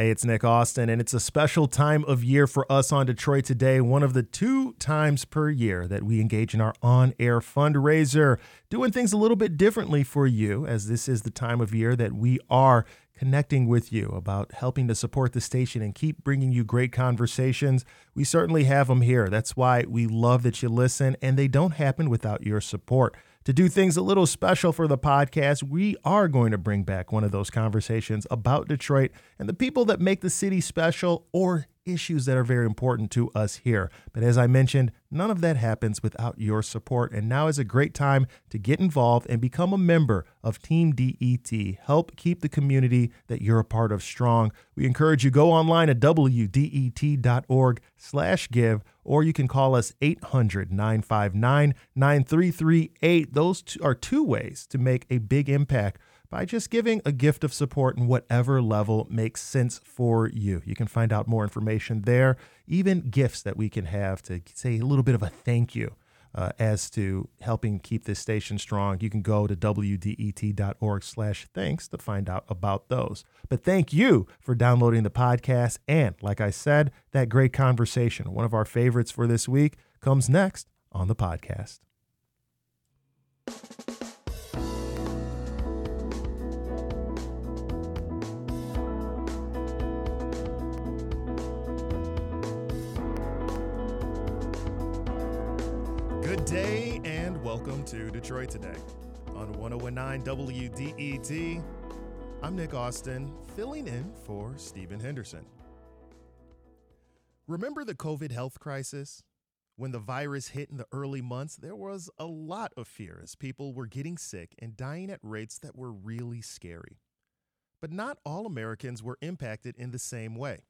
Hey, it's Nick Austin, and it's a special time of year for us on Detroit Today. One of the two times per year that we engage in our on air fundraiser, doing things a little bit differently for you, as this is the time of year that we are connecting with you about helping to support the station and keep bringing you great conversations. We certainly have them here. That's why we love that you listen, and they don't happen without your support to do things a little special for the podcast, we are going to bring back one of those conversations about Detroit and the people that make the city special or issues that are very important to us here. But as I mentioned, none of that happens without your support. And now is a great time to get involved and become a member of Team DET. Help keep the community that you're a part of strong. We encourage you go online at wdet.org slash give or you can call us 800 959 9338. Those are two ways to make a big impact by just giving a gift of support in whatever level makes sense for you. You can find out more information there, even gifts that we can have to say a little bit of a thank you uh, as to helping keep this station strong. You can go to wdet.org slash thanks to find out about those. But thank you for downloading the podcast. And like I said, that great conversation, one of our favorites for this week, comes next on the podcast. Good day and welcome to Detroit Today on 1019 WDET. I'm Nick Austin, filling in for Stephen Henderson. Remember the COVID health crisis? When the virus hit in the early months, there was a lot of fear as people were getting sick and dying at rates that were really scary. But not all Americans were impacted in the same way.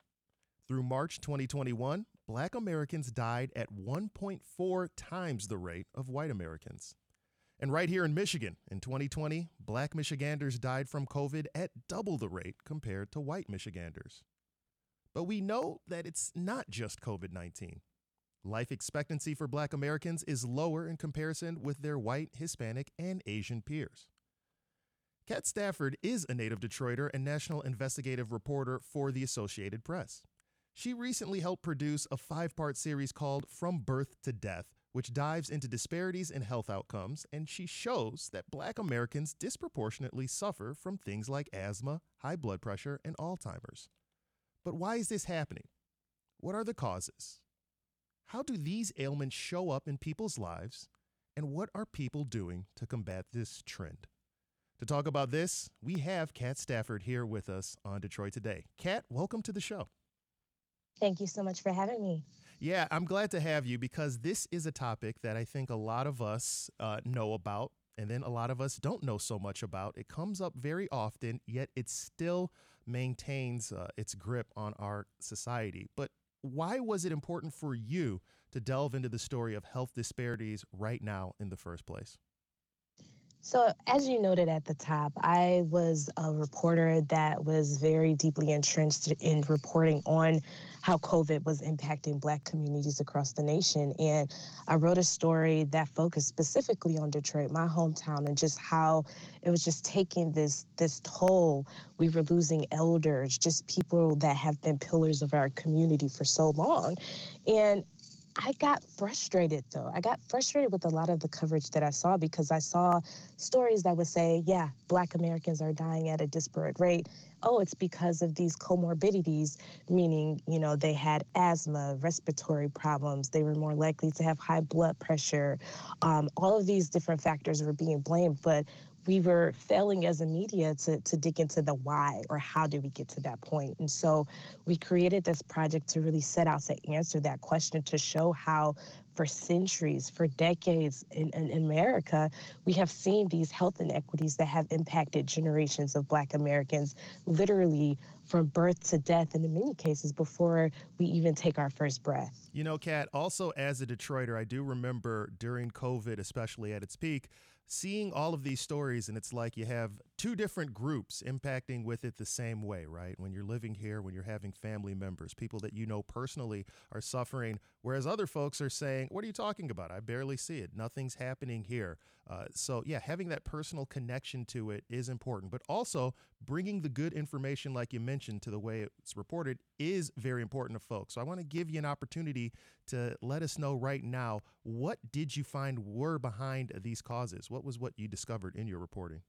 Through March 2021, black Americans died at 1.4 times the rate of white Americans. And right here in Michigan, in 2020, black Michiganders died from COVID at double the rate compared to white Michiganders. But we know that it's not just COVID 19. Life expectancy for black Americans is lower in comparison with their white, Hispanic, and Asian peers. Kat Stafford is a native Detroiter and national investigative reporter for the Associated Press. She recently helped produce a five part series called From Birth to Death, which dives into disparities in health outcomes, and she shows that black Americans disproportionately suffer from things like asthma, high blood pressure, and Alzheimer's. But why is this happening? What are the causes? How do these ailments show up in people's lives? And what are people doing to combat this trend? To talk about this, we have Kat Stafford here with us on Detroit Today. Kat, welcome to the show. Thank you so much for having me. Yeah, I'm glad to have you because this is a topic that I think a lot of us uh, know about, and then a lot of us don't know so much about. It comes up very often, yet it still maintains uh, its grip on our society. But why was it important for you to delve into the story of health disparities right now in the first place? So, as you noted at the top, I was a reporter that was very deeply entrenched in reporting on how COVID was impacting Black communities across the nation. And I wrote a story that focused specifically on Detroit, my hometown, and just how it was just taking this this toll. We were losing elders, just people that have been pillars of our community for so long. And I got frustrated though. I got frustrated with a lot of the coverage that I saw because I saw stories that would say, yeah, black Americans are dying at a disparate rate. Oh, it's because of these comorbidities, meaning, you know, they had asthma, respiratory problems, they were more likely to have high blood pressure. Um, all of these different factors were being blamed. But we were failing as a media to, to dig into the why or how did we get to that point. And so we created this project to really set out to answer that question to show how for centuries, for decades in, in, America, we have seen these health inequities that have impacted generations of Black Americans literally from birth to death, and in many cases before we even take our first breath. You know, Kat, also as a Detroiter, I do remember during COVID, especially at its peak, seeing all of these stories, and it's like you have two different groups impacting with it the same way, right? When you're living here, when you're having family members, people that you know personally are suffering, whereas other folks are saying, What are you talking about? I barely see it. Nothing's happening here. Uh, so, yeah, having that personal connection to it is important, but also bringing the good information, like you mentioned, to the way it's reported is very important to folks. So, I want to give you an opportunity to let us know right now what did you find were behind these causes? What was what you discovered in your reporting?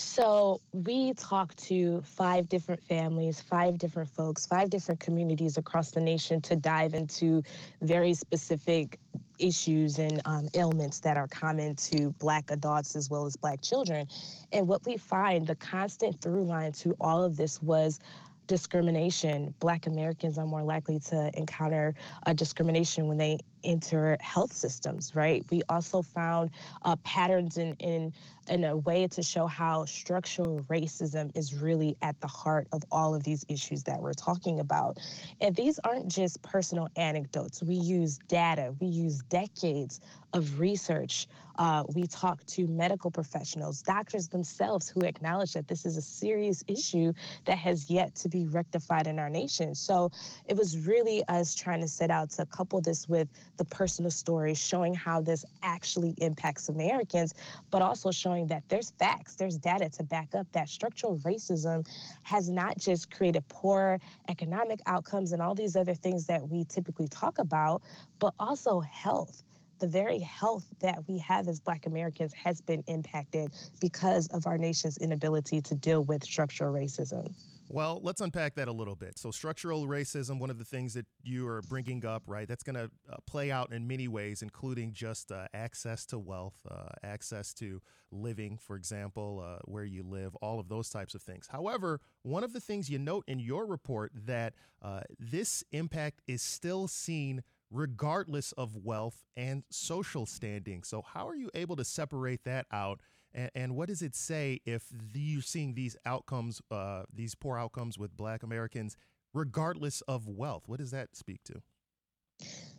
So we talked to five different families, five different folks, five different communities across the nation to dive into very specific issues and um, ailments that are common to Black adults as well as Black children. And what we find, the constant through line to all of this was discrimination. Black Americans are more likely to encounter uh, discrimination when they enter health systems, right? We also found uh, patterns in, in in a way to show how structural racism is really at the heart of all of these issues that we're talking about. And these aren't just personal anecdotes. We use data, we use decades of research. Uh, we talk to medical professionals, doctors themselves who acknowledge that this is a serious issue that has yet to be rectified in our nation. So it was really us trying to set out to couple this with the personal stories, showing how this actually impacts Americans, but also showing that there's facts, there's data to back up that structural racism has not just created poor economic outcomes and all these other things that we typically talk about, but also health the very health that we have as Black Americans has been impacted because of our nation's inability to deal with structural racism. Well, let's unpack that a little bit. So, structural racism, one of the things that you are bringing up, right, that's going to uh, play out in many ways, including just uh, access to wealth, uh, access to living, for example, uh, where you live, all of those types of things. However, one of the things you note in your report that uh, this impact is still seen regardless of wealth and social standing. So, how are you able to separate that out? And, and what does it say if the, you're seeing these outcomes, uh, these poor outcomes with Black Americans, regardless of wealth? What does that speak to?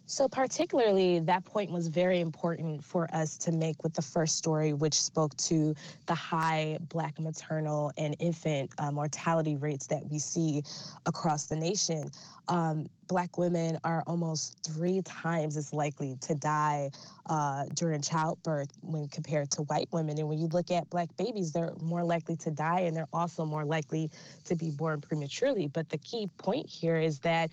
So, particularly, that point was very important for us to make with the first story, which spoke to the high Black maternal and infant uh, mortality rates that we see across the nation. Um, black women are almost three times as likely to die uh, during childbirth when compared to white women. And when you look at black babies, they're more likely to die and they're also more likely to be born prematurely. But the key point here is that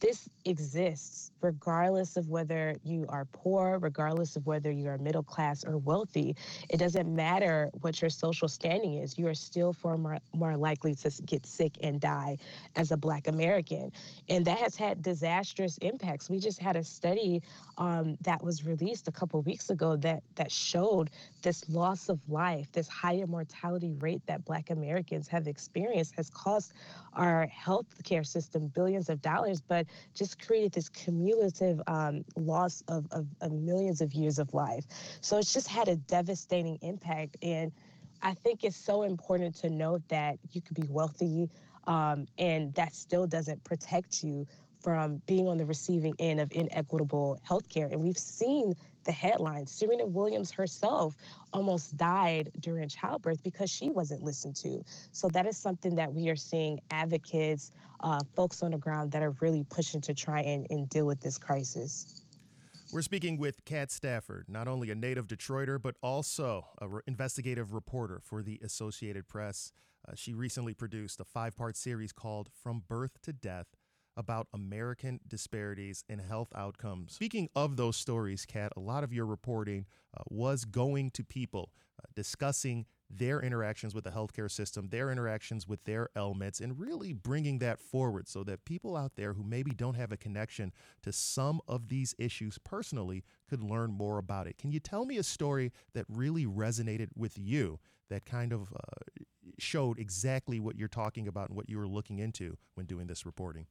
this exists regardless of whether you are poor, regardless of whether you are middle class or wealthy. It doesn't matter what your social standing is. You are still far more, more likely to get sick and die as a Black American. And that has had disastrous impacts. We just had a study um, that was released a couple weeks ago that, that showed this loss of life, this higher mortality rate that Black Americans have experienced has cost our health care system billions of dollars, but just created this cumulative um, loss of, of, of millions of years of life. So it's just had a devastating impact. And I think it's so important to note that you could be wealthy um, and that still doesn't protect you from being on the receiving end of inequitable healthcare. And we've seen the headlines. Serena Williams herself almost died during childbirth because she wasn't listened to. So that is something that we are seeing advocates, uh, folks on the ground that are really pushing to try and, and deal with this crisis. We're speaking with Kat Stafford, not only a native Detroiter, but also an investigative reporter for the Associated Press. Uh, she recently produced a five part series called From Birth to Death about American disparities in health outcomes. Speaking of those stories, Kat, a lot of your reporting uh, was going to people uh, discussing their interactions with the healthcare system, their interactions with their ailments, and really bringing that forward so that people out there who maybe don't have a connection to some of these issues personally could learn more about it. Can you tell me a story that really resonated with you that kind of uh, showed exactly what you're talking about and what you were looking into when doing this reporting?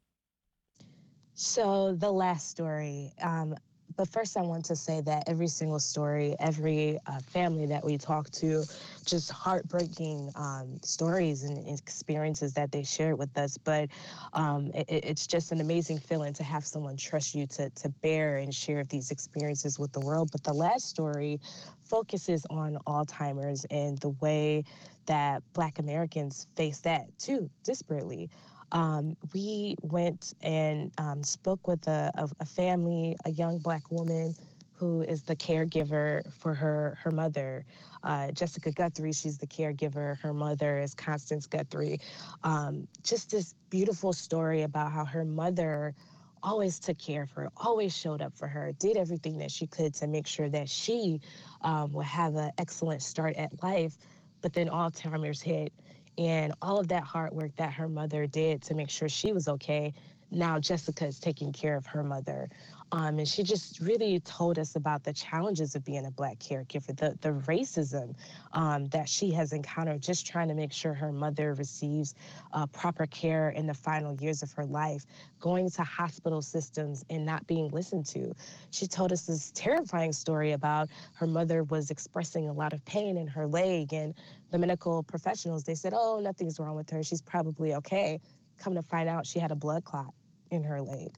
So the last story, um, But first, I want to say that every single story, every uh, family that we talk to, just heartbreaking um, stories and experiences that they shared with us. But um, it, it's just an amazing feeling to have someone trust you to, to bear and share these experiences with the world. But the last story focuses on Alzheimer's and the way that Black Americans face that too, disparately um, we went and um, spoke with a, a, family, a young black woman who is the caregiver for her her mother, uh, Jessica Guthrie. She's the caregiver. Her mother is Constance Guthrie. Um, just this beautiful story about how her mother always took care of her, always showed up for her, did everything that she could to make sure that she um, would have an excellent start at life. But then Alzheimer's hit, and all of that hard work that her mother did to make sure she was okay now Jessica is taking care of her mother. Um, and she just really told us about the challenges of being a black caregiver, the, the racism um, that she has encountered just trying to make sure her mother receives uh, proper care in the final years of her life, going to hospital systems and not being listened to. She told us this terrifying story about her mother was expressing a lot of pain in her leg and the medical professionals, they said, oh, nothing's wrong with her. She's probably okay. Come to find out she had a blood clot in her leg.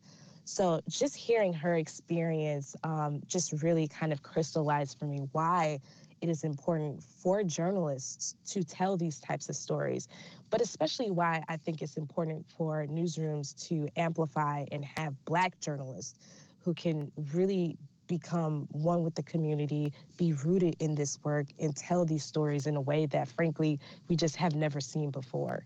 So just hearing her experience um, just really kind of crystallized for me why it is important for journalists to tell these types of stories, but especially why I think it's important for newsrooms to amplify and have Black journalists who can really become one with the community, be rooted in this work, and tell these stories in a way that, frankly, we just have never seen before.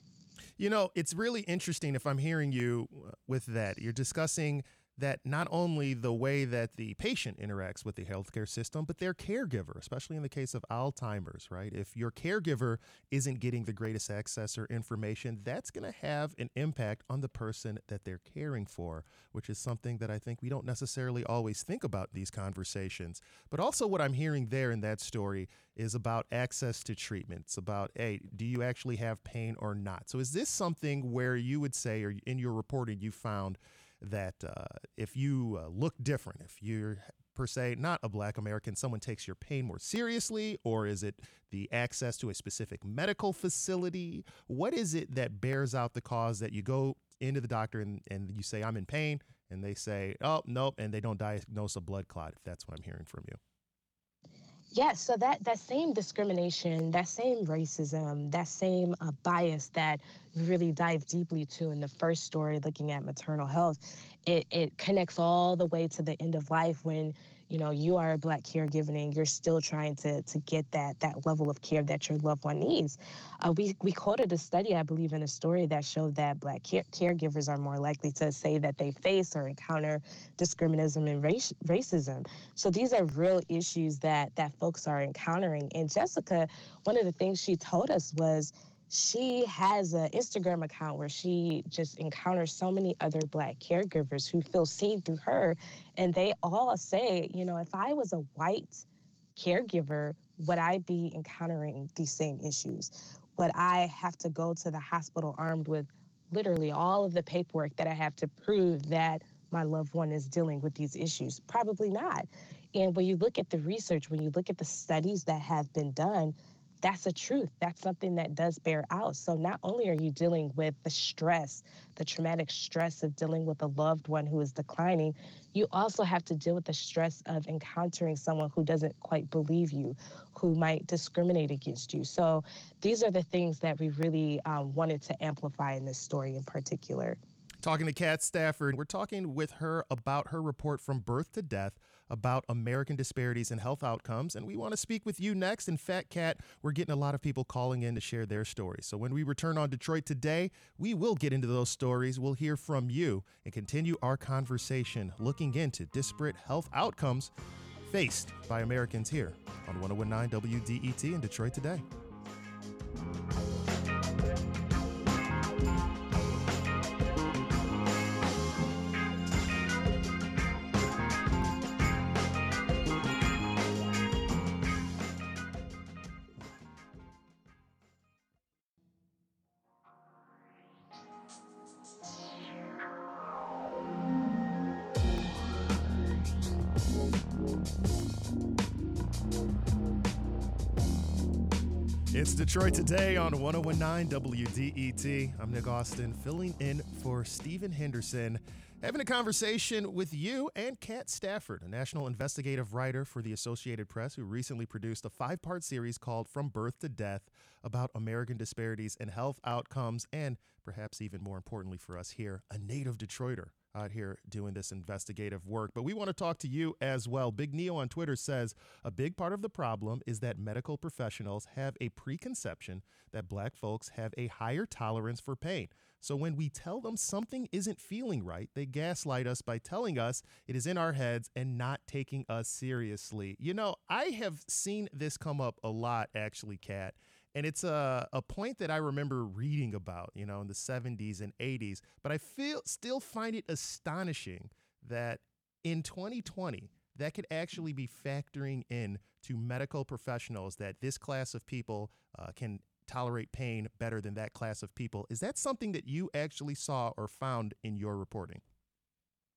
You know, it's really interesting if I'm hearing you uh, with that. You're discussing that not only the way that the patient interacts with the healthcare system, but their caregiver, especially in the case of Alzheimer's, right? If your caregiver isn't getting the greatest access or information, that's going to have an impact on the person that they're caring for, which is something that I think we don't necessarily always think about these conversations. But also, what I'm hearing there in that story is about access to treatments, about, hey, do you actually have pain or not? So, is this something where you would say, or in your reporting, you found that uh, if you uh, look different, if you're per se not a black American, someone takes your pain more seriously, or is it the access to a specific medical facility? What is it that bears out the cause that you go into the doctor and, and you say, I'm in pain, and they say, oh, nope, and they don't diagnose a blood clot, if that's what I'm hearing from you? Yeah, so that that same discrimination, that same racism, that same uh, bias that really dive deeply to in the first story, looking at maternal health, it it connects all the way to the end of life when you know you are a black caregiver and you're still trying to to get that that level of care that your loved one needs. Uh, we we quoted a study i believe in a story that showed that black care- caregivers are more likely to say that they face or encounter discrimination and race, racism. So these are real issues that that folks are encountering. And jessica one of the things she told us was she has an Instagram account where she just encounters so many other Black caregivers who feel seen through her. And they all say, you know, if I was a white caregiver, would I be encountering these same issues? Would I have to go to the hospital armed with literally all of the paperwork that I have to prove that my loved one is dealing with these issues? Probably not. And when you look at the research, when you look at the studies that have been done, that's a truth. That's something that does bear out. So not only are you dealing with the stress, the traumatic stress of dealing with a loved one who is declining, you also have to deal with the stress of encountering someone who doesn't quite believe you, who might discriminate against you. So these are the things that we really um, wanted to amplify in this story in particular. Talking to Kat Stafford, we're talking with her about her report from birth to death about American disparities in health outcomes. And we want to speak with you next. In Fat Cat, we're getting a lot of people calling in to share their stories. So when we return on Detroit today, we will get into those stories. We'll hear from you and continue our conversation looking into disparate health outcomes faced by Americans here on 1019 WDET in Detroit today. Detroit Today on 1019 WDET. I'm Nick Austin, filling in for Stephen Henderson, having a conversation with you and Kat Stafford, a national investigative writer for the Associated Press who recently produced a five part series called From Birth to Death about American disparities in health outcomes, and perhaps even more importantly for us here, a native Detroiter out here doing this investigative work. But we want to talk to you as well. Big Neo on Twitter says a big part of the problem is that medical professionals have a preconception that black folks have a higher tolerance for pain. So when we tell them something isn't feeling right, they gaslight us by telling us it is in our heads and not taking us seriously. You know, I have seen this come up a lot, actually, Kat. And it's a, a point that I remember reading about, you know, in the 70s and 80s. But I feel still find it astonishing that in 2020, that could actually be factoring in to medical professionals that this class of people uh, can tolerate pain better than that class of people. Is that something that you actually saw or found in your reporting?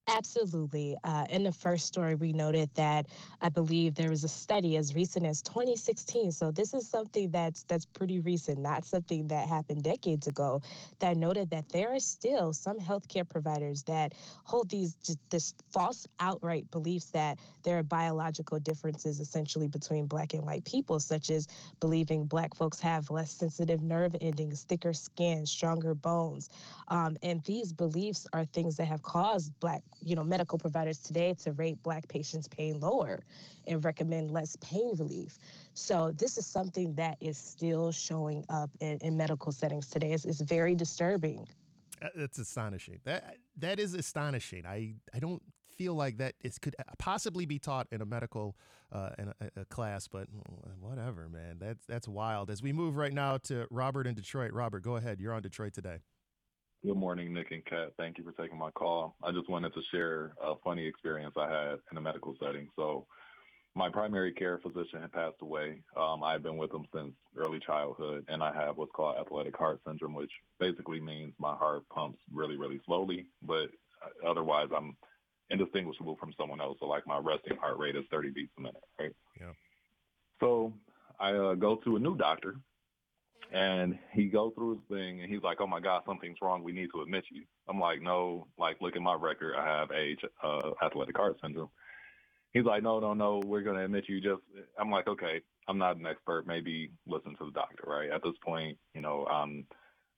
Absolutely. Uh, in the first story, we noted that I believe there was a study as recent as 2016. So this is something that's that's pretty recent, not something that happened decades ago. That noted that there are still some healthcare providers that hold these this false outright beliefs that there are biological differences essentially between black and white people, such as believing black folks have less sensitive nerve endings, thicker skin, stronger bones, um, and these beliefs are things that have caused black you know, medical providers today to rate black patients' pain lower and recommend less pain relief. So this is something that is still showing up in, in medical settings today. It's, it's very disturbing. That's astonishing. That that is astonishing. I I don't feel like that is could possibly be taught in a medical uh, in a, a, class, but whatever, man. That's that's wild. As we move right now to Robert in Detroit. Robert, go ahead. You're on Detroit today. Good morning, Nick and Kat. Thank you for taking my call. I just wanted to share a funny experience I had in a medical setting. So my primary care physician had passed away. Um, I've been with him since early childhood, and I have what's called athletic heart syndrome, which basically means my heart pumps really, really slowly, but otherwise I'm indistinguishable from someone else. So like my resting heart rate is 30 beats a minute, right? Yeah. So I uh, go to a new doctor and he go through his thing and he's like, "Oh my God, something's wrong. We need to admit you." I'm like, "No, like look at my record. I have age uh, athletic heart syndrome." He's like, "No, no, no. We're gonna admit you." Just I'm like, "Okay, I'm not an expert. Maybe listen to the doctor." Right at this point, you know, I'm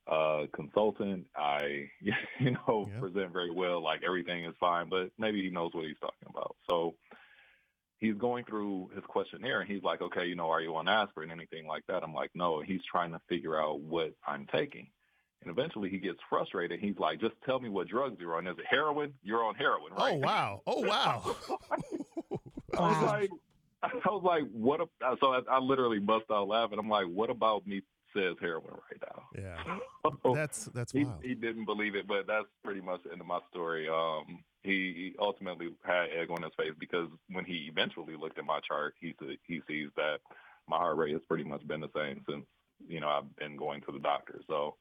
a consultant. I, you know, yeah. present very well. Like everything is fine, but maybe he knows what he's talking about. So he's going through his questionnaire and he's like, okay, you know, are you on aspirin, anything like that? I'm like, no. He's trying to figure out what I'm taking. And eventually he gets frustrated. He's like, just tell me what drugs you're on. Is it heroin? You're on heroin, oh, right? Oh, wow. Oh, wow. I was like, I was like, what? A, so I, I literally bust out laughing. I'm like, what about me says heroin right now? Yeah. that's, that's he, wild. He didn't believe it, but that's pretty much the end of my story. Um, he ultimately had egg on his face because when he eventually looked at my chart, he he sees that my heart rate has pretty much been the same since you know I've been going to the doctor. So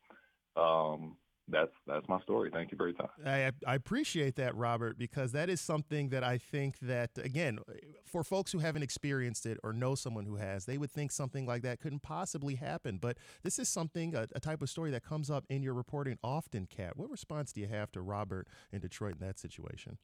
um, that's that's my story. Thank you for your time. I, I appreciate that, Robert, because that is something that I think that again, for folks who haven't experienced it or know someone who has, they would think something like that couldn't possibly happen. But this is something a, a type of story that comes up in your reporting often. Kat, what response do you have to Robert in Detroit in that situation?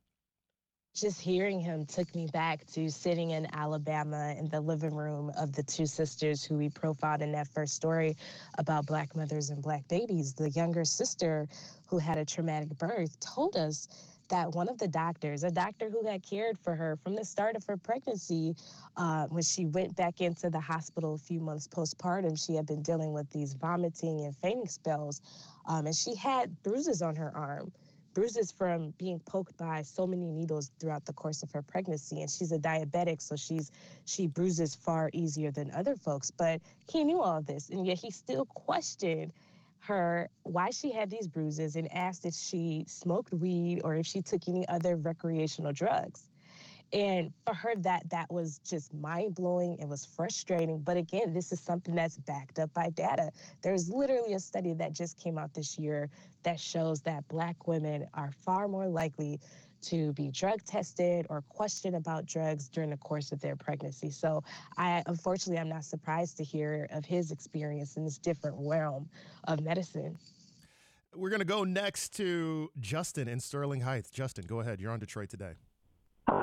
Just hearing him took me back to sitting in Alabama in the living room of the two sisters who we profiled in that first story about Black mothers and Black babies. The younger sister who had a traumatic birth told us that one of the doctors, a doctor who had cared for her from the start of her pregnancy, uh, when she went back into the hospital a few months postpartum, she had been dealing with these vomiting and fainting spells, um, and she had bruises on her arm bruises from being poked by so many needles throughout the course of her pregnancy and she's a diabetic so she's she bruises far easier than other folks but he knew all this and yet he still questioned her why she had these bruises and asked if she smoked weed or if she took any other recreational drugs And for her, that that was just mind blowing. It was frustrating. But again, this is something that's backed up by data. There's literally a study that just came out this year that shows that Black women are far more likely to be drug tested or questioned about drugs during the course of their pregnancy. So I unfortunately I'm not surprised to hear of his experience in this different realm of medicine. We're going to go next to Justin in Sterling Heights. Justin, go ahead. You're on Detroit today.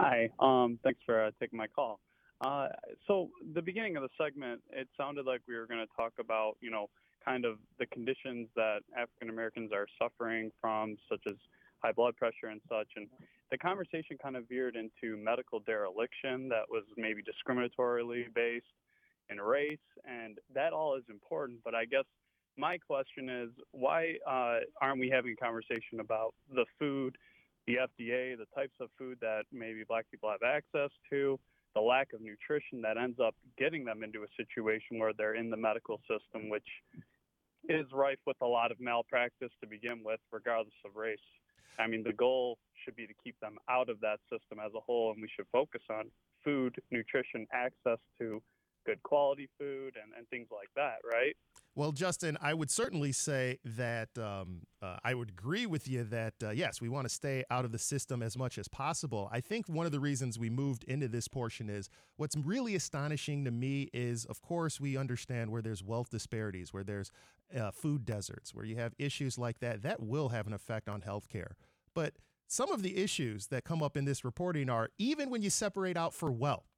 Hi. Um, thanks for uh, taking my call. Uh, so the beginning of the segment, it sounded like we were going to talk about, you know, kind of the conditions that African Americans are suffering from, such as high blood pressure and such. And the conversation kind of veered into medical dereliction that was maybe discriminatorily based in race, and that all is important. But I guess my question is, why uh, aren't we having a conversation about the food, the FDA, the types of food that maybe Black people have access to? the lack of nutrition that ends up getting them into a situation where they're in the medical system, which is rife with a lot of malpractice to begin with, regardless of race. I mean, the goal should be to keep them out of that system as a whole, and we should focus on food, nutrition, access to good quality food, and, and things like that, right? Well, Justin, I would certainly say that um, uh, I would agree with you that, uh, yes, we want to stay out of the system as much as possible. I think one of the reasons we moved into this portion is what's really astonishing to me is, of course, we understand where there's wealth disparities, where there's uh, food deserts, where you have issues like that, that will have an effect on healthcare. But some of the issues that come up in this reporting are even when you separate out for wealth,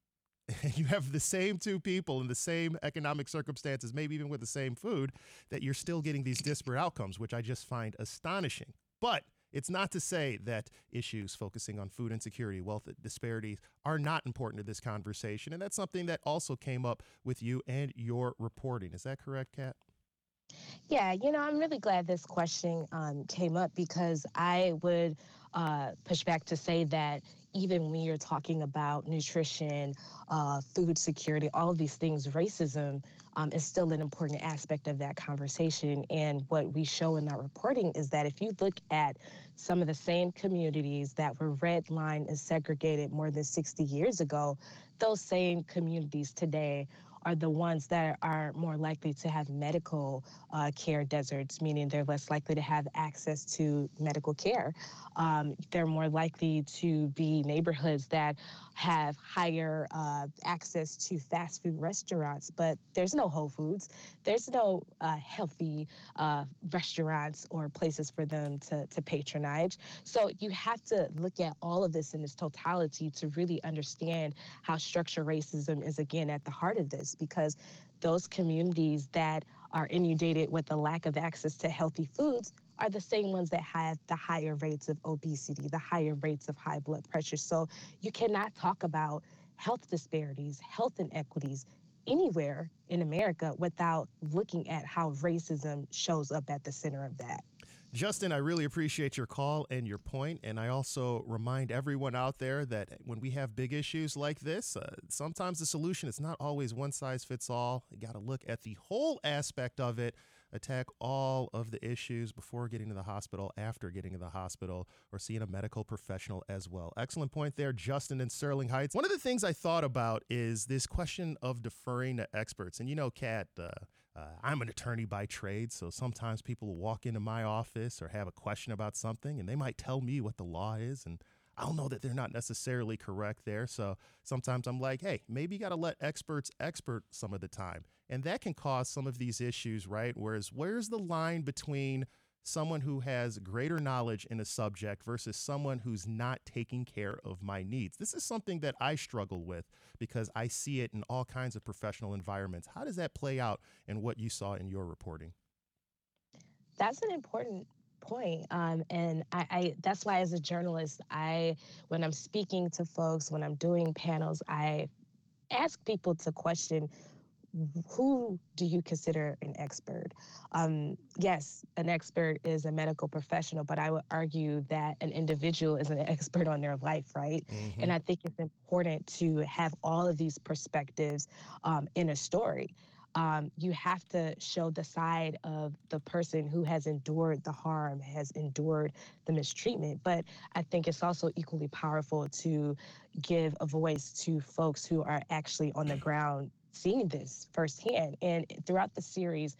you have the same two people in the same economic circumstances, maybe even with the same food, that you're still getting these disparate outcomes, which I just find astonishing. But it's not to say that issues focusing on food insecurity, wealth disparities are not important to this conversation. And that's something that also came up with you and your reporting. Is that correct, Kat? Yeah, you know, I'm really glad this question um, came up because I would uh, push back to say that even when you're talking about nutrition, uh, food security, all of these things, racism um, is still an important aspect of that conversation. And what we show in that reporting is that if you look at some of the same communities that were redlined and segregated more than 60 years ago, those same communities today are the ones that are more likely to have medical uh, care deserts, meaning they're less likely to have access to medical care. Um, they're more likely to be neighborhoods that have higher uh, access to fast food restaurants, but there's no Whole Foods. There's no uh, healthy uh, restaurants or places for them to, to patronize. So you have to look at all of this in its totality to really understand how structural racism is, again, at the heart of this, because those communities that are inundated with the lack of access to healthy foods are the same ones that have the higher rates of obesity, the higher rates of high blood pressure. So you cannot talk about health disparities, health inequities anywhere in America without looking at how racism shows up at the center of that. Justin, I really appreciate your call and your point, and I also remind everyone out there that when we have big issues like this, uh, sometimes the solution is not always one size fits all. You got to look at the whole aspect of it attack all of the issues before getting to the hospital, after getting to the hospital, or seeing a medical professional as well. Excellent point there, Justin in Sterling Heights. One of the things I thought about is this question of deferring to experts. And you know, Kat, uh, uh, I'm an attorney by trade, so sometimes people walk into my office or have a question about something, and they might tell me what the law is, and I'll know that they're not necessarily correct there. So sometimes I'm like, hey, maybe you got to let experts expert some of the time. And that can cause some of these issues, right? Whereas, where's the line between someone who has greater knowledge in a subject versus someone who's not taking care of my needs? This is something that I struggle with because I see it in all kinds of professional environments. How does that play out in what you saw in your reporting? That's an important point. Um, and I, I, that's why as a journalist, I when I'm speaking to folks, when I'm doing panels, I ask people to question who do you consider an expert? Um, yes, an expert is a medical professional, but I would argue that an individual is an expert on their life, right? Mm-hmm. And I think it's important to have all of these perspectives um, in a story. Um, you have to show the side of the person who has endured the harm, has endured the mistreatment. But I think it's also equally powerful to give a voice to folks who are actually on the ground seeing this firsthand. And throughout the series,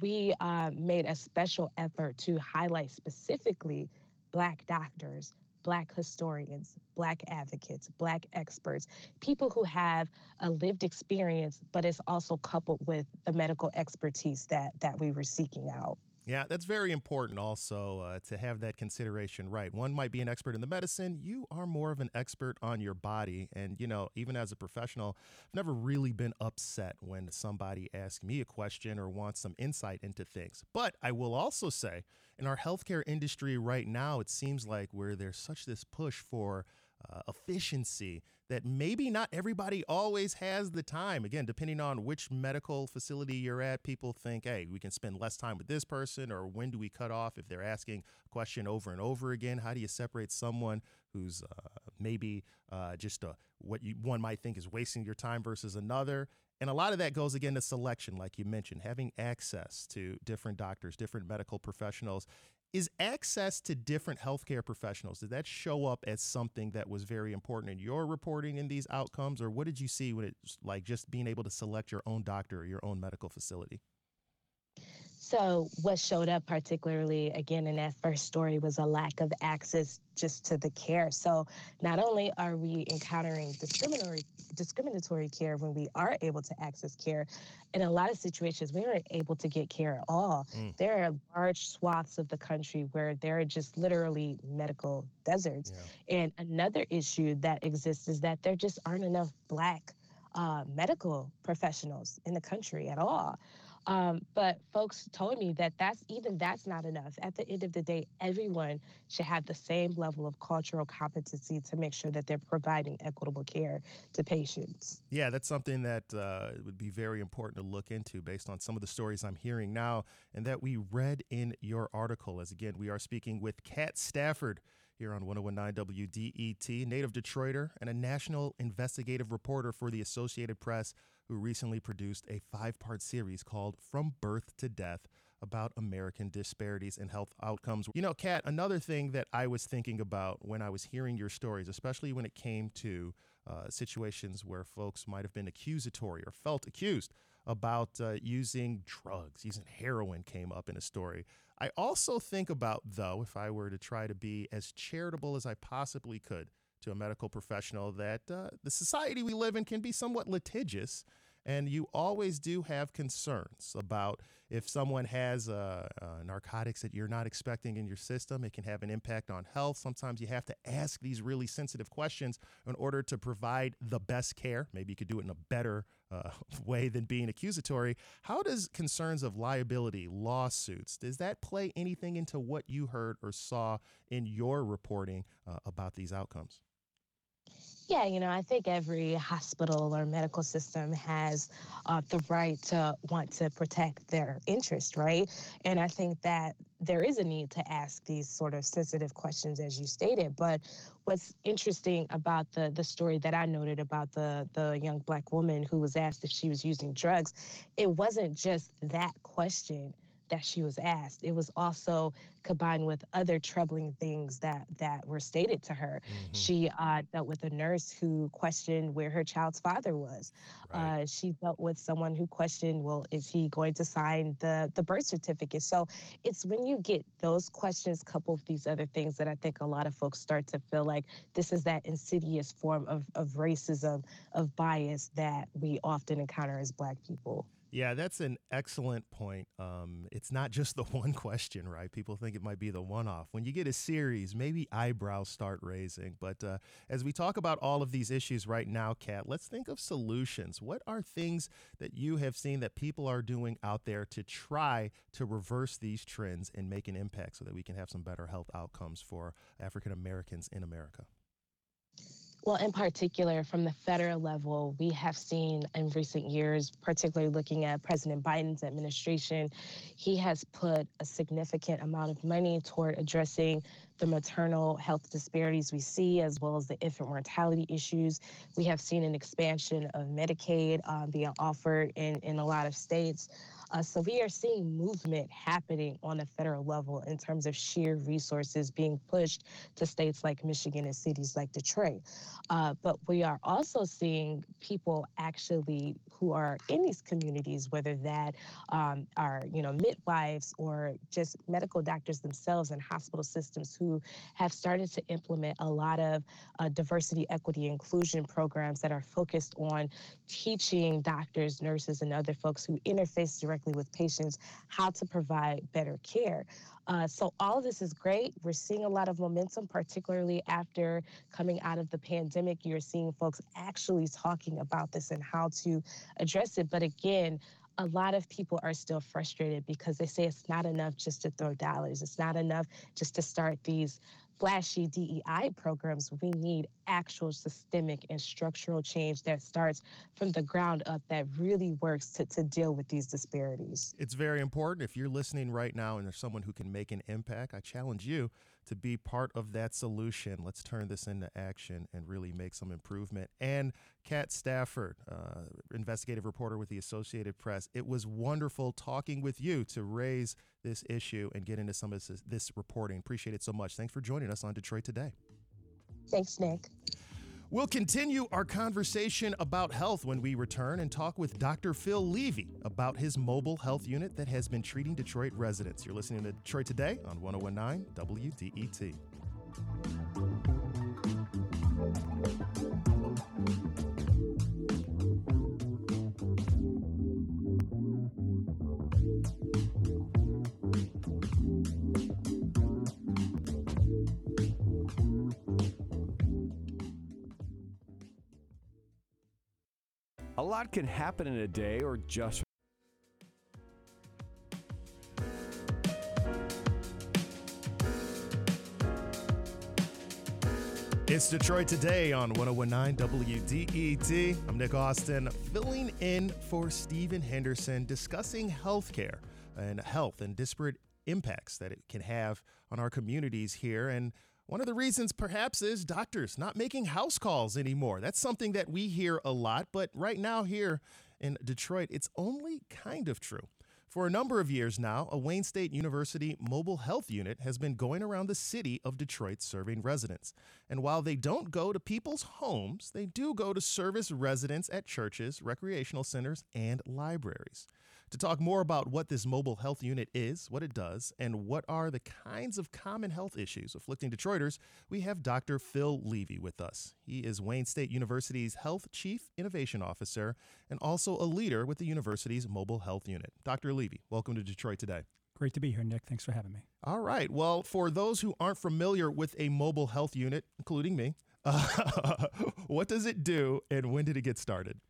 we uh, made a special effort to highlight specifically Black doctors, Black historians, Black advocates, Black experts, people who have a lived experience, but it's also coupled with the medical expertise that, that we were seeking out. Yeah, that's very important also uh, to have that consideration right. One might be an expert in the medicine, you are more of an expert on your body. And, you know, even as a professional, I've never really been upset when somebody asks me a question or wants some insight into things. But I will also say, in our healthcare industry right now, it seems like where there's such this push for uh, efficiency that maybe not everybody always has the time. Again, depending on which medical facility you're at, people think, hey, we can spend less time with this person, or when do we cut off if they're asking a question over and over again? How do you separate someone who's uh, maybe uh, just a, what you, one might think is wasting your time versus another? And a lot of that goes again to selection, like you mentioned, having access to different doctors, different medical professionals, is access to different healthcare professionals. Did that show up as something that was very important in your reporting in these outcomes or what did you see when it's like just being able to select your own doctor or your own medical facility so, what showed up particularly again in that first story was a lack of access just to the care. So, not only are we encountering discriminatory discriminatory care when we are able to access care, in a lot of situations we aren't able to get care at all. Mm. There are large swaths of the country where there are just literally medical deserts. Yeah. And another issue that exists is that there just aren't enough black uh, medical professionals in the country at all. Um, but folks told me that that's even that's not enough. At the end of the day, everyone should have the same level of cultural competency to make sure that they're providing equitable care to patients. Yeah, that's something that uh, would be very important to look into based on some of the stories I'm hearing now and that we read in your article. As again, we are speaking with Kat Stafford here on 1019 WDET, native Detroiter and a national investigative reporter for the Associated Press who recently produced a five part series called From Birth to Death about American disparities in health outcomes. You know, Kat, another thing that I was thinking about when I was hearing your stories, especially when it came to uh, situations where folks might have been accusatory or felt accused about uh, using drugs, using heroin came up in a story. I also think about, though, if I were to try to be as charitable as I possibly could, to a medical professional that uh, the society we live in can be somewhat litigious. And you always do have concerns about if someone has uh, uh, narcotics that you're not expecting in your system, it can have an impact on health. Sometimes you have to ask these really sensitive questions in order to provide the best care. Maybe you could do it in a better uh, way than being accusatory. How does concerns of liability, lawsuits, does that play anything into what you heard or saw in your reporting uh, about these outcomes? Yeah, you know, I think every hospital or medical system has uh, the right to want to protect their interest, right? And I think that there is a need to ask these sort of sensitive questions, as you stated. But what's interesting about the the story that I noted about the the young black woman who was asked if she was using drugs, it wasn't just that question that she was asked. It was also combined with other troubling things that that were stated to her. Mm-hmm. She uh, dealt with a nurse who questioned where her child's father was. Right. Uh, she dealt with someone who questioned, well, is he going to sign the the birth certificate? So it's when you get those questions coupled with these other things that I think a lot of folks start to feel like this is that insidious form of, of racism, of bias that we often encounter as Black people. Yeah, that's an excellent point. Um, it's not just the one question, right? People think it might be the one off. When you get a series, maybe eyebrows start raising. But uh, as we talk about all of these issues right now, Kat, let's think of solutions. What are things that you have seen that people are doing out there to try to reverse these trends and make an impact so that we can have some better health outcomes for African Americans in America? Well, in particular, from the federal level, we have seen in recent years, particularly looking at President Biden's administration, he has put a significant amount of money toward addressing the maternal health disparities we see, as well as the infant mortality issues. We have seen an expansion of Medicaid um, being offered in, in a lot of states. Uh, so we are seeing movement happening on the federal level in terms of sheer resources being pushed to states like Michigan and cities like Detroit. Uh, but we are also seeing people actually who are in these communities, whether that um, are you know midwives or just medical doctors themselves and hospital systems who have started to implement a lot of uh, diversity, equity, inclusion programs that are focused on teaching doctors, nurses, and other folks who interface directly directly with patients how to provide better care. Uh, so all of this is great. We're seeing a lot of momentum, particularly after coming out of the pandemic. You're seeing folks actually talking about this and how to address it. But again, a lot of people are still frustrated because they say it's not enough just to throw dollars. It's not enough just to start these flashy DEI programs. We need actual systemic and structural change that starts from the ground up that really works to, to deal with these disparities. It's very important. If you're listening right now and there's someone who can make an impact, I challenge you to be part of that solution. Let's turn this into action and really make some improvement. And Kat Stafford, uh, investigative reporter with the Associated Press, it was wonderful talking with you to raise this issue and get into some of this, this reporting. Appreciate it so much. Thanks for joining us on Detroit Today. Thanks, Nick. We'll continue our conversation about health when we return and talk with Dr. Phil Levy about his mobile health unit that has been treating Detroit residents. You're listening to Detroit Today on 1019 WDET. A lot can happen in a day or just It's Detroit Today on 1019 WDET. I'm Nick Austin, filling in for Stephen Henderson, discussing healthcare and health and disparate impacts that it can have on our communities here. And one of the reasons, perhaps, is doctors not making house calls anymore. That's something that we hear a lot, but right now here in Detroit, it's only kind of true. For a number of years now, a Wayne State University mobile health unit has been going around the city of Detroit serving residents. And while they don't go to people's homes, they do go to service residents at churches, recreational centers, and libraries. To talk more about what this mobile health unit is, what it does, and what are the kinds of common health issues afflicting Detroiters, we have Dr. Phil Levy with us. He is Wayne State University's Health Chief Innovation Officer and also a leader with the university's mobile health unit. Dr. Levy, welcome to Detroit today. Great to be here, Nick. Thanks for having me. All right. Well, for those who aren't familiar with a mobile health unit, including me, uh, what does it do and when did it get started?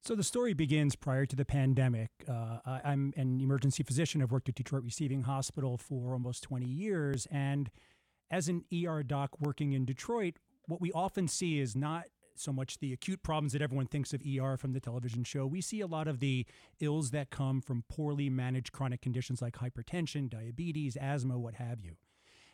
So the story begins prior to the pandemic. Uh, I'm an emergency physician. I've worked at Detroit Receiving Hospital for almost 20 years. And as an ER doc working in Detroit, what we often see is not so much the acute problems that everyone thinks of ER from the television show. We see a lot of the ills that come from poorly managed chronic conditions like hypertension, diabetes, asthma, what have you.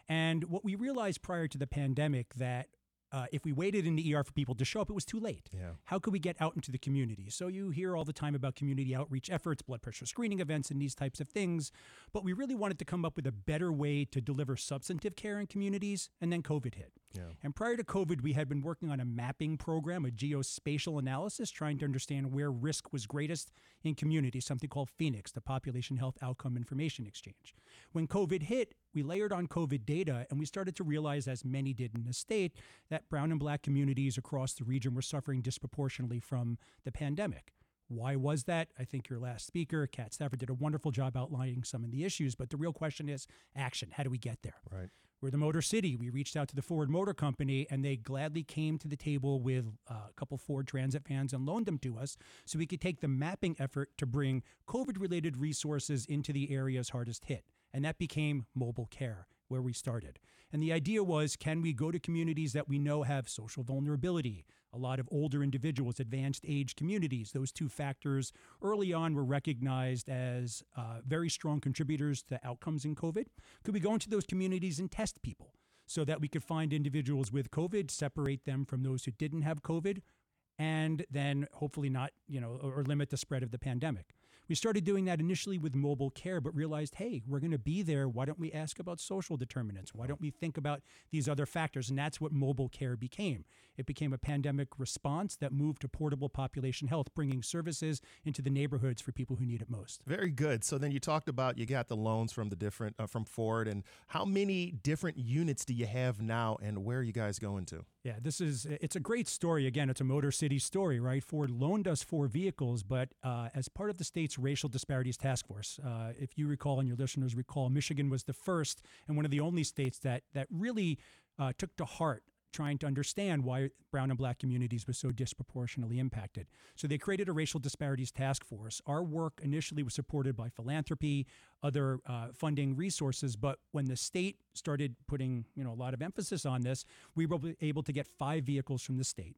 And what we realized prior to the pandemic that uh, if we waited in the ER for people to show up, it was too late. Yeah. How could we get out into the community? So you hear all the time about community outreach efforts, blood pressure screening events, and these types of things. But we really wanted to come up with a better way to deliver substantive care in communities, and then COVID hit. Yeah. And prior to COVID, we had been working on a mapping program, a geospatial analysis, trying to understand where risk was greatest in communities, something called Phoenix, the Population Health Outcome Information Exchange. When COVID hit, we layered on COVID data and we started to realize, as many did in the state, that brown and black communities across the region were suffering disproportionately from the pandemic. Why was that? I think your last speaker, Kat Stafford, did a wonderful job outlining some of the issues. But the real question is action. How do we get there? Right. We're the Motor City. We reached out to the Ford Motor Company, and they gladly came to the table with uh, a couple Ford Transit vans and loaned them to us so we could take the mapping effort to bring COVID related resources into the areas hardest hit and that became mobile care. where we started. And the idea was can we go to communities that we know have social vulnerability, a lot of older individuals, advanced age communities? Those two factors early on were recognized as uh, very strong contributors to outcomes in COVID. Could we go into those communities and test people? So that we could find individuals with COVID, separate them from those who didn't have COVID, and then hopefully not, you know, or, or limit the spread of the pandemic. We started doing that initially with mobile care, but realized, hey, we're going to be there. Why don't we ask about social determinants? Why don't we think about these other factors? And that's what mobile care became. It became a pandemic response that moved to portable population health, bringing services into the neighborhoods for people who need it most. Very good. So then you talked about you got the loans from the different uh, from Ford, and how many different units do you have now, and where are you guys going to? Yeah, this is it's a great story. Again, it's a Motor City story, right? Ford loaned us four vehicles, but uh, as part of the state's racial disparities task force, uh, if you recall and your listeners recall, Michigan was the first and one of the only states that that really uh, took to heart trying to understand why brown and black communities were so disproportionately impacted. So they created a racial disparities task force. Our work initially was supported by philanthropy, other uh, funding resources, but when the state started putting you know a lot of emphasis on this, we were able to get five vehicles from the state.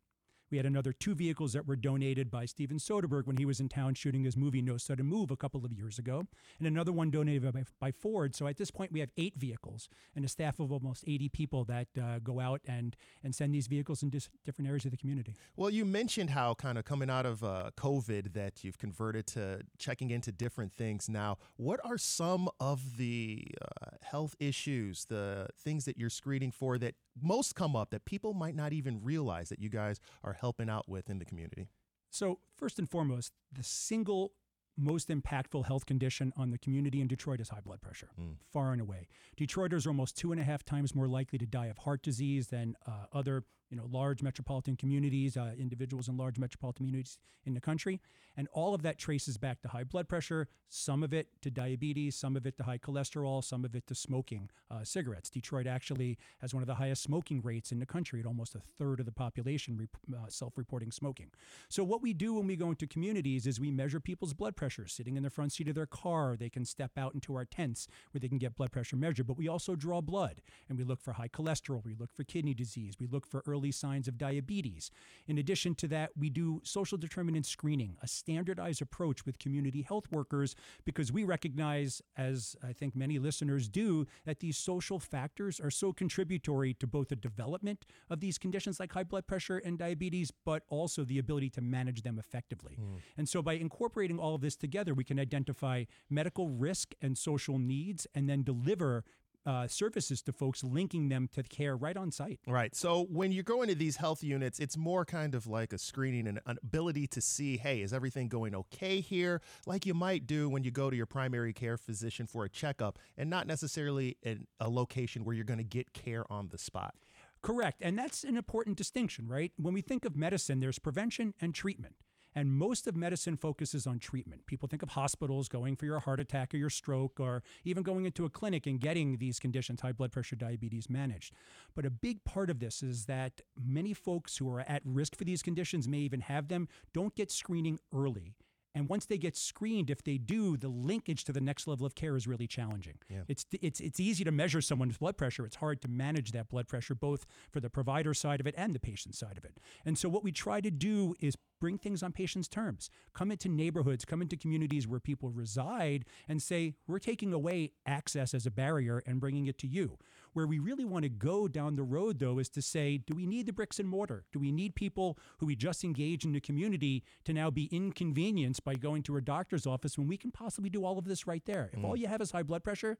We had another two vehicles that were donated by Steven Soderbergh when he was in town shooting his movie No Sudden Move a couple of years ago, and another one donated by, by Ford. So at this point, we have eight vehicles and a staff of almost 80 people that uh, go out and, and send these vehicles in dis- different areas of the community. Well, you mentioned how kind of coming out of uh, COVID that you've converted to checking into different things now. What are some of the uh, health issues, the things that you're screening for that most come up that people might not even realize that you guys are helping out with in the community? So, first and foremost, the single most impactful health condition on the community in Detroit is high blood pressure, mm. far and away. Detroiters are almost two and a half times more likely to die of heart disease than uh, other you know, large metropolitan communities, uh, individuals in large metropolitan communities in the country. And all of that traces back to high blood pressure, some of it to diabetes, some of it to high cholesterol, some of it to smoking uh, cigarettes. Detroit actually has one of the highest smoking rates in the country at almost a third of the population re- uh, self reporting smoking. So, what we do when we go into communities is we measure people's blood pressure. Sitting in the front seat of their car, they can step out into our tents where they can get blood pressure measured. But we also draw blood and we look for high cholesterol, we look for kidney disease, we look for early early signs of diabetes. In addition to that, we do social determinant screening, a standardized approach with community health workers, because we recognize, as I think many listeners do, that these social factors are so contributory to both the development of these conditions like high blood pressure and diabetes, but also the ability to manage them effectively. Mm. And so by incorporating all of this together, we can identify medical risk and social needs and then deliver uh, services to folks, linking them to care right on site. Right. So when you go into these health units, it's more kind of like a screening and an ability to see, hey, is everything going okay here? Like you might do when you go to your primary care physician for a checkup, and not necessarily in a location where you're going to get care on the spot. Correct. And that's an important distinction, right? When we think of medicine, there's prevention and treatment. And most of medicine focuses on treatment. People think of hospitals going for your heart attack or your stroke, or even going into a clinic and getting these conditions, high blood pressure, diabetes, managed. But a big part of this is that many folks who are at risk for these conditions may even have them, don't get screening early. And once they get screened, if they do, the linkage to the next level of care is really challenging. Yeah. It's it's it's easy to measure someone's blood pressure. It's hard to manage that blood pressure, both for the provider side of it and the patient side of it. And so what we try to do is bring things on patients' terms. Come into neighborhoods, come into communities where people reside and say, we're taking away access as a barrier and bringing it to you. Where we really want to go down the road, though, is to say, do we need the bricks and mortar? Do we need people who we just engage in the community to now be inconvenienced by going to a doctor's office when we can possibly do all of this right there? If mm. all you have is high blood pressure,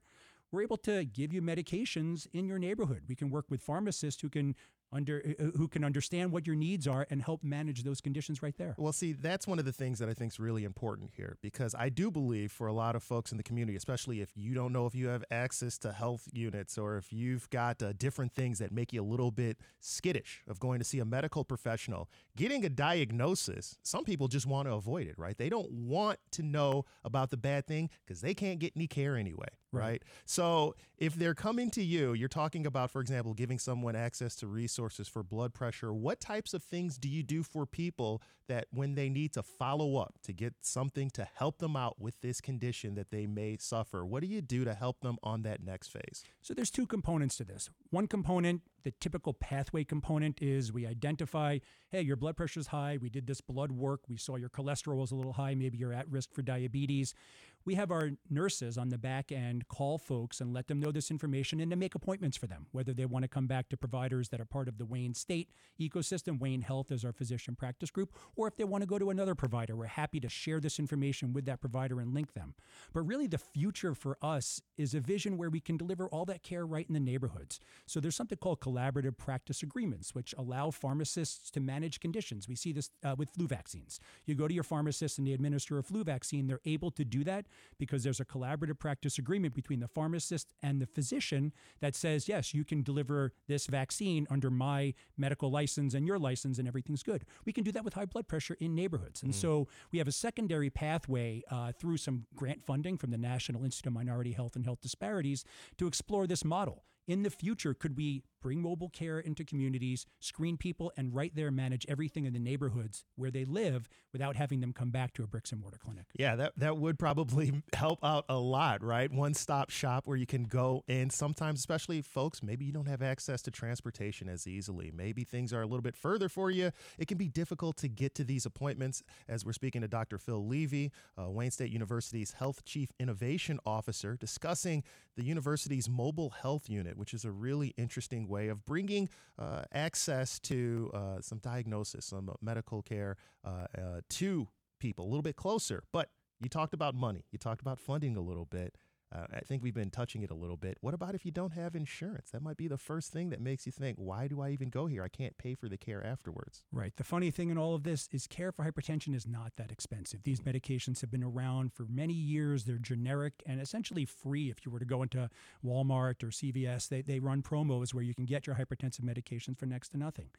we're able to give you medications in your neighborhood. We can work with pharmacists who can under uh, uh, who can understand what your needs are and help manage those conditions right there. Well, see, that's one of the things that I think is really important here because I do believe for a lot of folks in the community, especially if you don't know if you have access to health units or if you've got uh, different things that make you a little bit skittish of going to see a medical professional, getting a diagnosis, some people just want to avoid it, right? They don't want to know about the bad thing because they can't get any care anyway, right. right? So if they're coming to you, you're talking about, for example, giving someone access to resources resources for blood pressure. What types of things do you do for people that when they need to follow up to get something to help them out with this condition that they may suffer? What do you do to help them on that next phase? So there's two components to this. One component, the typical pathway component is we identify, hey, your blood pressure is high. We did this blood work. We saw your cholesterol was a little high. Maybe you're at risk for diabetes we have our nurses on the back end call folks and let them know this information and to make appointments for them, whether they want to come back to providers that are part of the Wayne State ecosystem. Wayne Health is our physician practice group, or if they want to go to another provider, we're happy to share this information with that provider and link them. But really, the future for us is a vision where we can deliver all that care right in the neighborhoods. So there's something called collaborative practice agreements, which allow pharmacists to manage conditions. We see this uh, with flu vaccines. You go to your pharmacist and they administer a flu vaccine, they're able to do that because there's a collaborative practice agreement between the pharmacist and the physician that says, yes, you can deliver this vaccine under my medical license and your license, and everything's good. We can do that with high blood pressure in neighborhoods. And mm. so we have a secondary pathway uh, through some grant funding from the National Institute of Minority Health and Health Disparities to explore this model in the future, could we bring mobile care into communities, screen people, and right there manage everything in the neighborhoods where they live without having them come back to a bricks and mortar clinic? Yeah, that, that would probably help out a lot, right? One stop shop where you can go and sometimes, especially folks, maybe you don't have access to transportation as easily. Maybe things are a little bit further for you. It can be difficult to get to these appointments. As we're speaking to Dr. Phil Levy, uh, Wayne State University's Health Chief Innovation Officer, discussing the university's mobile health unit which is a really interesting way of bringing uh, access to uh, some diagnosis, some medical care uh, uh, to people a little bit closer. But you talked about money, you talked about funding a little bit. Uh, I think we've been touching it a little bit. What about if you don't have insurance? That might be the first thing that makes you think, why do I even go here? I can't pay for the care afterwards. Right. The funny thing in all of this is care for hypertension is not that expensive. These medications have been around for many years. They're generic and essentially free. If you were to go into Walmart or CVS, they, they run promos where you can get your hypertensive medications for next to nothing.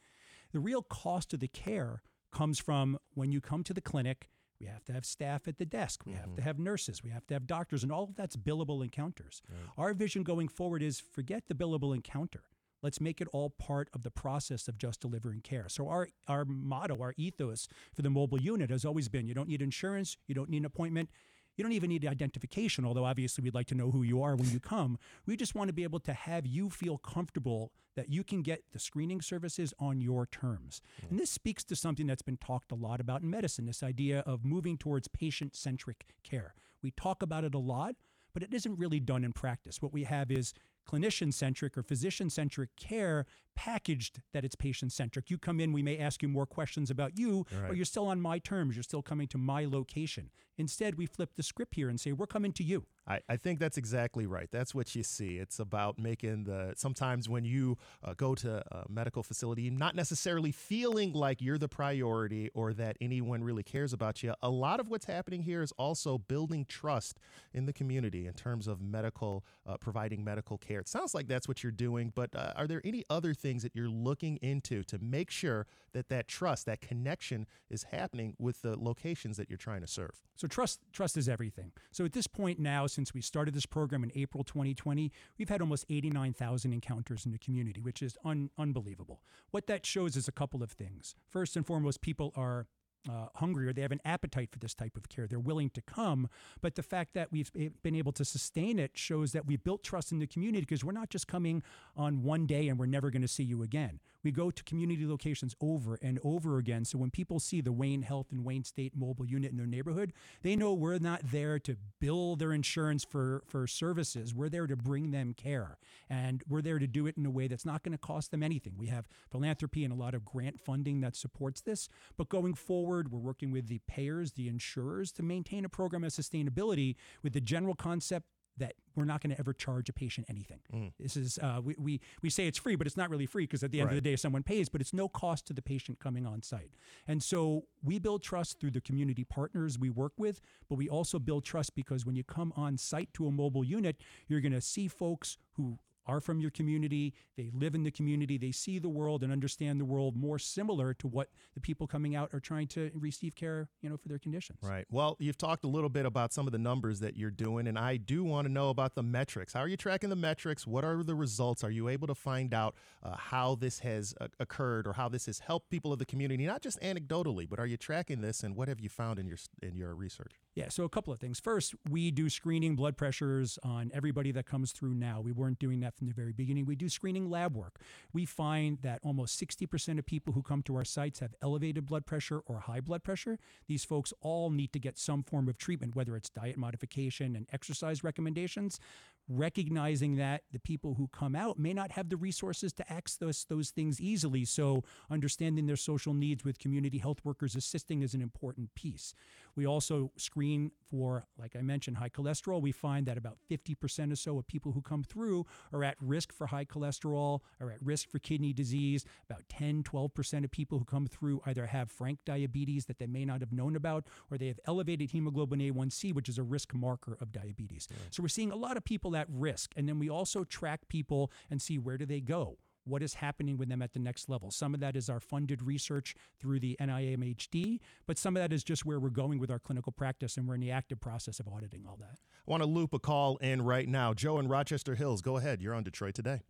The real cost of the care comes from when you come to the clinic we have to have staff at the desk. We mm-hmm. have to have nurses. We have to have doctors, and all of that's billable encounters. Right. Our vision going forward is forget the billable encounter. Let's make it all part of the process of just delivering care. So our our motto, our ethos for the mobile unit has always been: you don't need insurance, you don't need an appointment, you don't even need identification, although obviously we'd like to know who you are when you come. We just want to be able to have you feel comfortable that you can get the screening services on your terms. Mm. And this speaks to something that's been talked a lot about in medicine this idea of moving towards patient centric care. We talk about it a lot, but it isn't really done in practice. What we have is clinician centric or physician centric care packaged that it's patient centric. You come in, we may ask you more questions about you, right. but you're still on my terms. You're still coming to my location. Instead, we flip the script here and say, we're coming to you. I, I think that's exactly right. That's what you see. It's about making the sometimes when you uh, go to a medical facility, not necessarily feeling like you're the priority or that anyone really cares about you. A lot of what's happening here is also building trust in the community in terms of medical, uh, providing medical care. It sounds like that's what you're doing, but uh, are there any other things that you're looking into to make sure that that trust, that connection is happening with the locations that you're trying to serve? So trust, trust is everything. So at this point now, since we started this program in April 2020, we've had almost 89,000 encounters in the community, which is un- unbelievable. What that shows is a couple of things. First and foremost, people are uh, hungry or they have an appetite for this type of care. They're willing to come. But the fact that we've been able to sustain it shows that we've built trust in the community because we're not just coming on one day and we're never going to see you again. We go to community locations over and over again. So when people see the Wayne Health and Wayne State mobile unit in their neighborhood, they know we're not there to bill their insurance for, for services. We're there to bring them care. And we're there to do it in a way that's not going to cost them anything. We have philanthropy and a lot of grant funding that supports this. But going forward. We're working with the payers, the insurers to maintain a program of sustainability with the general concept that we're not going to ever charge a patient anything. Mm. This is uh, we, we we say it's free, but it's not really free because at the end right. of the day, someone pays, but it's no cost to the patient coming on site. And so we build trust through the community partners we work with, but we also build trust because when you come on site to a mobile unit, you're going to see folks who are from your community, they live in the community, they see the world and understand the world more similar to what the people coming out are trying to receive care, you know, for their conditions. Right. Well, you've talked a little bit about some of the numbers that you're doing, and I do want to know about the metrics. How are you tracking the metrics? What are the results? Are you able to find out uh, how this has uh, occurred or how this has helped people of the community, not just anecdotally, but are you tracking this, and what have you found in your in your research? Yeah, so a couple of things. First, we do screening blood pressures on everybody that comes through now. We weren't doing that from the very beginning. We do screening lab work. We find that almost 60% of people who come to our sites have elevated blood pressure or high blood pressure. These folks all need to get some form of treatment, whether it's diet modification and exercise recommendations recognizing that the people who come out may not have the resources to access those things easily. So, understanding their social needs with community health workers assisting is an important piece. We also screen for, like I mentioned, high cholesterol. We find that about 50% or so of people who come through are at risk for high cholesterol, are at risk for kidney disease. About 10, 12% of people who come through either have frank diabetes that they may not have known about, or they have elevated hemoglobin A1C, which is a risk marker of diabetes. So, we're seeing a lot of people at risk. And then we also track people and see where do they go? What is happening with them at the next level? Some of that is our funded research through the NIMHD, but some of that is just where we're going with our clinical practice, and we're in the active process of auditing all that. I want to loop a call in right now. Joe in Rochester Hills, go ahead. You're on Detroit today.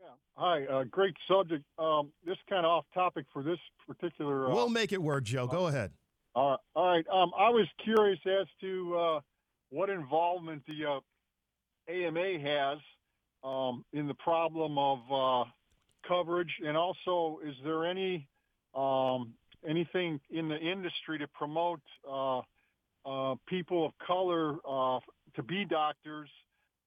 Yeah. Hi. Uh, great subject. Um, this kind of off topic for this particular. Uh, we'll make it work, Joe. Go ahead. Uh, all right. Um, I was curious as to uh, what involvement the uh, AMA has um, in the problem of uh, coverage, and also is there any um, anything in the industry to promote uh, uh, people of color uh, to be doctors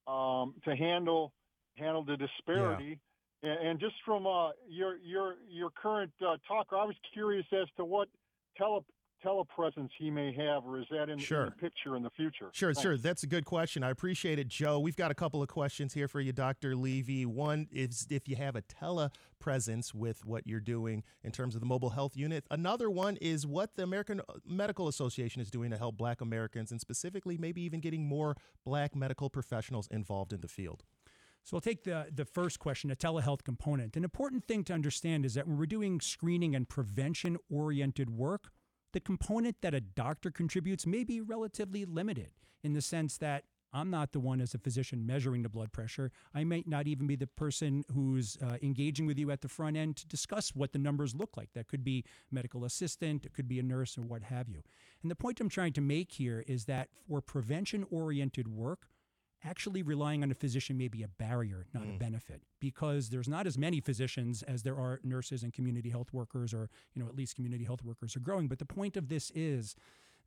um, to handle handle the disparity? Yeah. And, and, just from uh, your your your current uh, talk, I was curious as to what tele telepresence he may have, or is that in, sure. in the picture in the future? Sure, Thanks. sure. That's a good question. I appreciate it, Joe. We've got a couple of questions here for you, Dr. Levy. One is if you have a telepresence with what you're doing in terms of the mobile health unit. Another one is what the American uh, Medical Association is doing to help Black Americans, and specifically maybe even getting more Black medical professionals involved in the field. So I'll take the, the first question, a telehealth component. An important thing to understand is that when we're doing screening and prevention oriented work, the component that a doctor contributes may be relatively limited in the sense that I'm not the one as a physician measuring the blood pressure. I might not even be the person who's uh, engaging with you at the front end to discuss what the numbers look like. That could be medical assistant, it could be a nurse, or what have you. And the point I'm trying to make here is that for prevention oriented work, actually relying on a physician may be a barrier, not mm. a benefit, because there's not as many physicians as there are nurses and community health workers, or you know at least community health workers are growing. But the point of this is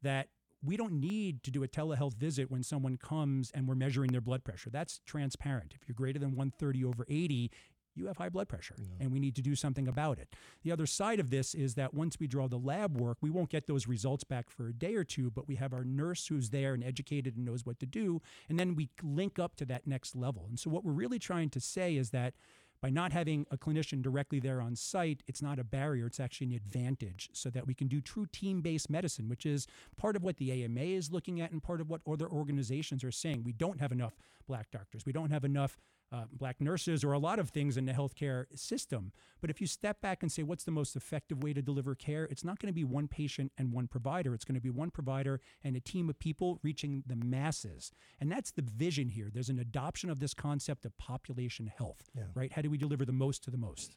that we don't need to do a telehealth visit when someone comes and we're measuring their blood pressure. That's transparent. If you're greater than 130 over 80, you have high blood pressure yeah. and we need to do something about it. The other side of this is that once we draw the lab work, we won't get those results back for a day or two, but we have our nurse who's there and educated and knows what to do. And then we link up to that next level. And so what we're really trying to say is that by not having a clinician directly there on site, it's not a barrier, it's actually an advantage so that we can do true team based medicine, which is part of what the AMA is looking at and part of what other organizations are saying. We don't have enough black doctors, we don't have enough uh, black nurses or a lot of things in the healthcare system. But if you step back and say, what's the most effective way to deliver care? It's not going to be one patient and one provider. It's going to be one provider and a team of people reaching the masses. And that's the vision here. There's an adoption of this concept of population health, yeah. right? How do we deliver the most to the most?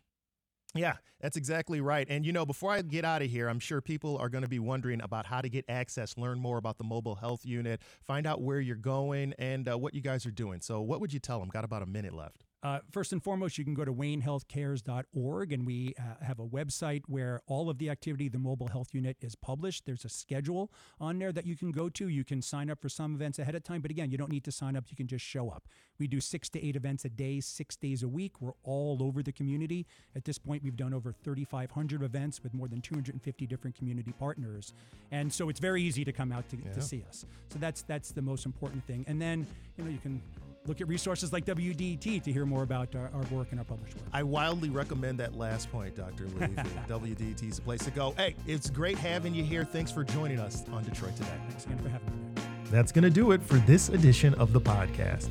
Yeah, that's exactly right. And you know, before I get out of here, I'm sure people are going to be wondering about how to get access, learn more about the mobile health unit, find out where you're going, and uh, what you guys are doing. So, what would you tell them? Got about a minute left. Uh, first and foremost, you can go to waynehealthcares.org, and we uh, have a website where all of the activity the mobile health unit is published. There's a schedule on there that you can go to. You can sign up for some events ahead of time, but again, you don't need to sign up. You can just show up. We do six to eight events a day, six days a week. We're all over the community. At this point, we've done over 3,500 events with more than 250 different community partners, and so it's very easy to come out to, yeah. to see us. So that's that's the most important thing. And then you know you can look at resources like WDET to hear more about our, our, work and our published work. I wildly recommend that last point, Dr. Levy. WDET is a place to go. Hey, it's great having you here. Thanks for joining us on Detroit Today. Thanks again for having me. That's going to do it for this edition of the podcast.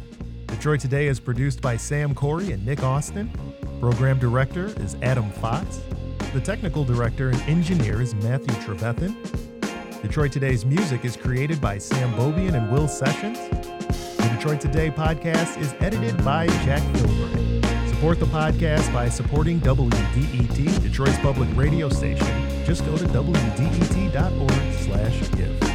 Detroit Today is produced by Sam Corey and Nick Austin. Program director is Adam Fox. The technical director and engineer is Matthew Trevethan. Detroit Today's music is created by Sam Bobian and Will Sessions. Detroit Today podcast is edited by Jack Filbert. Support the podcast by supporting WDET, Detroit's public radio station. Just go to wdet.org slash give.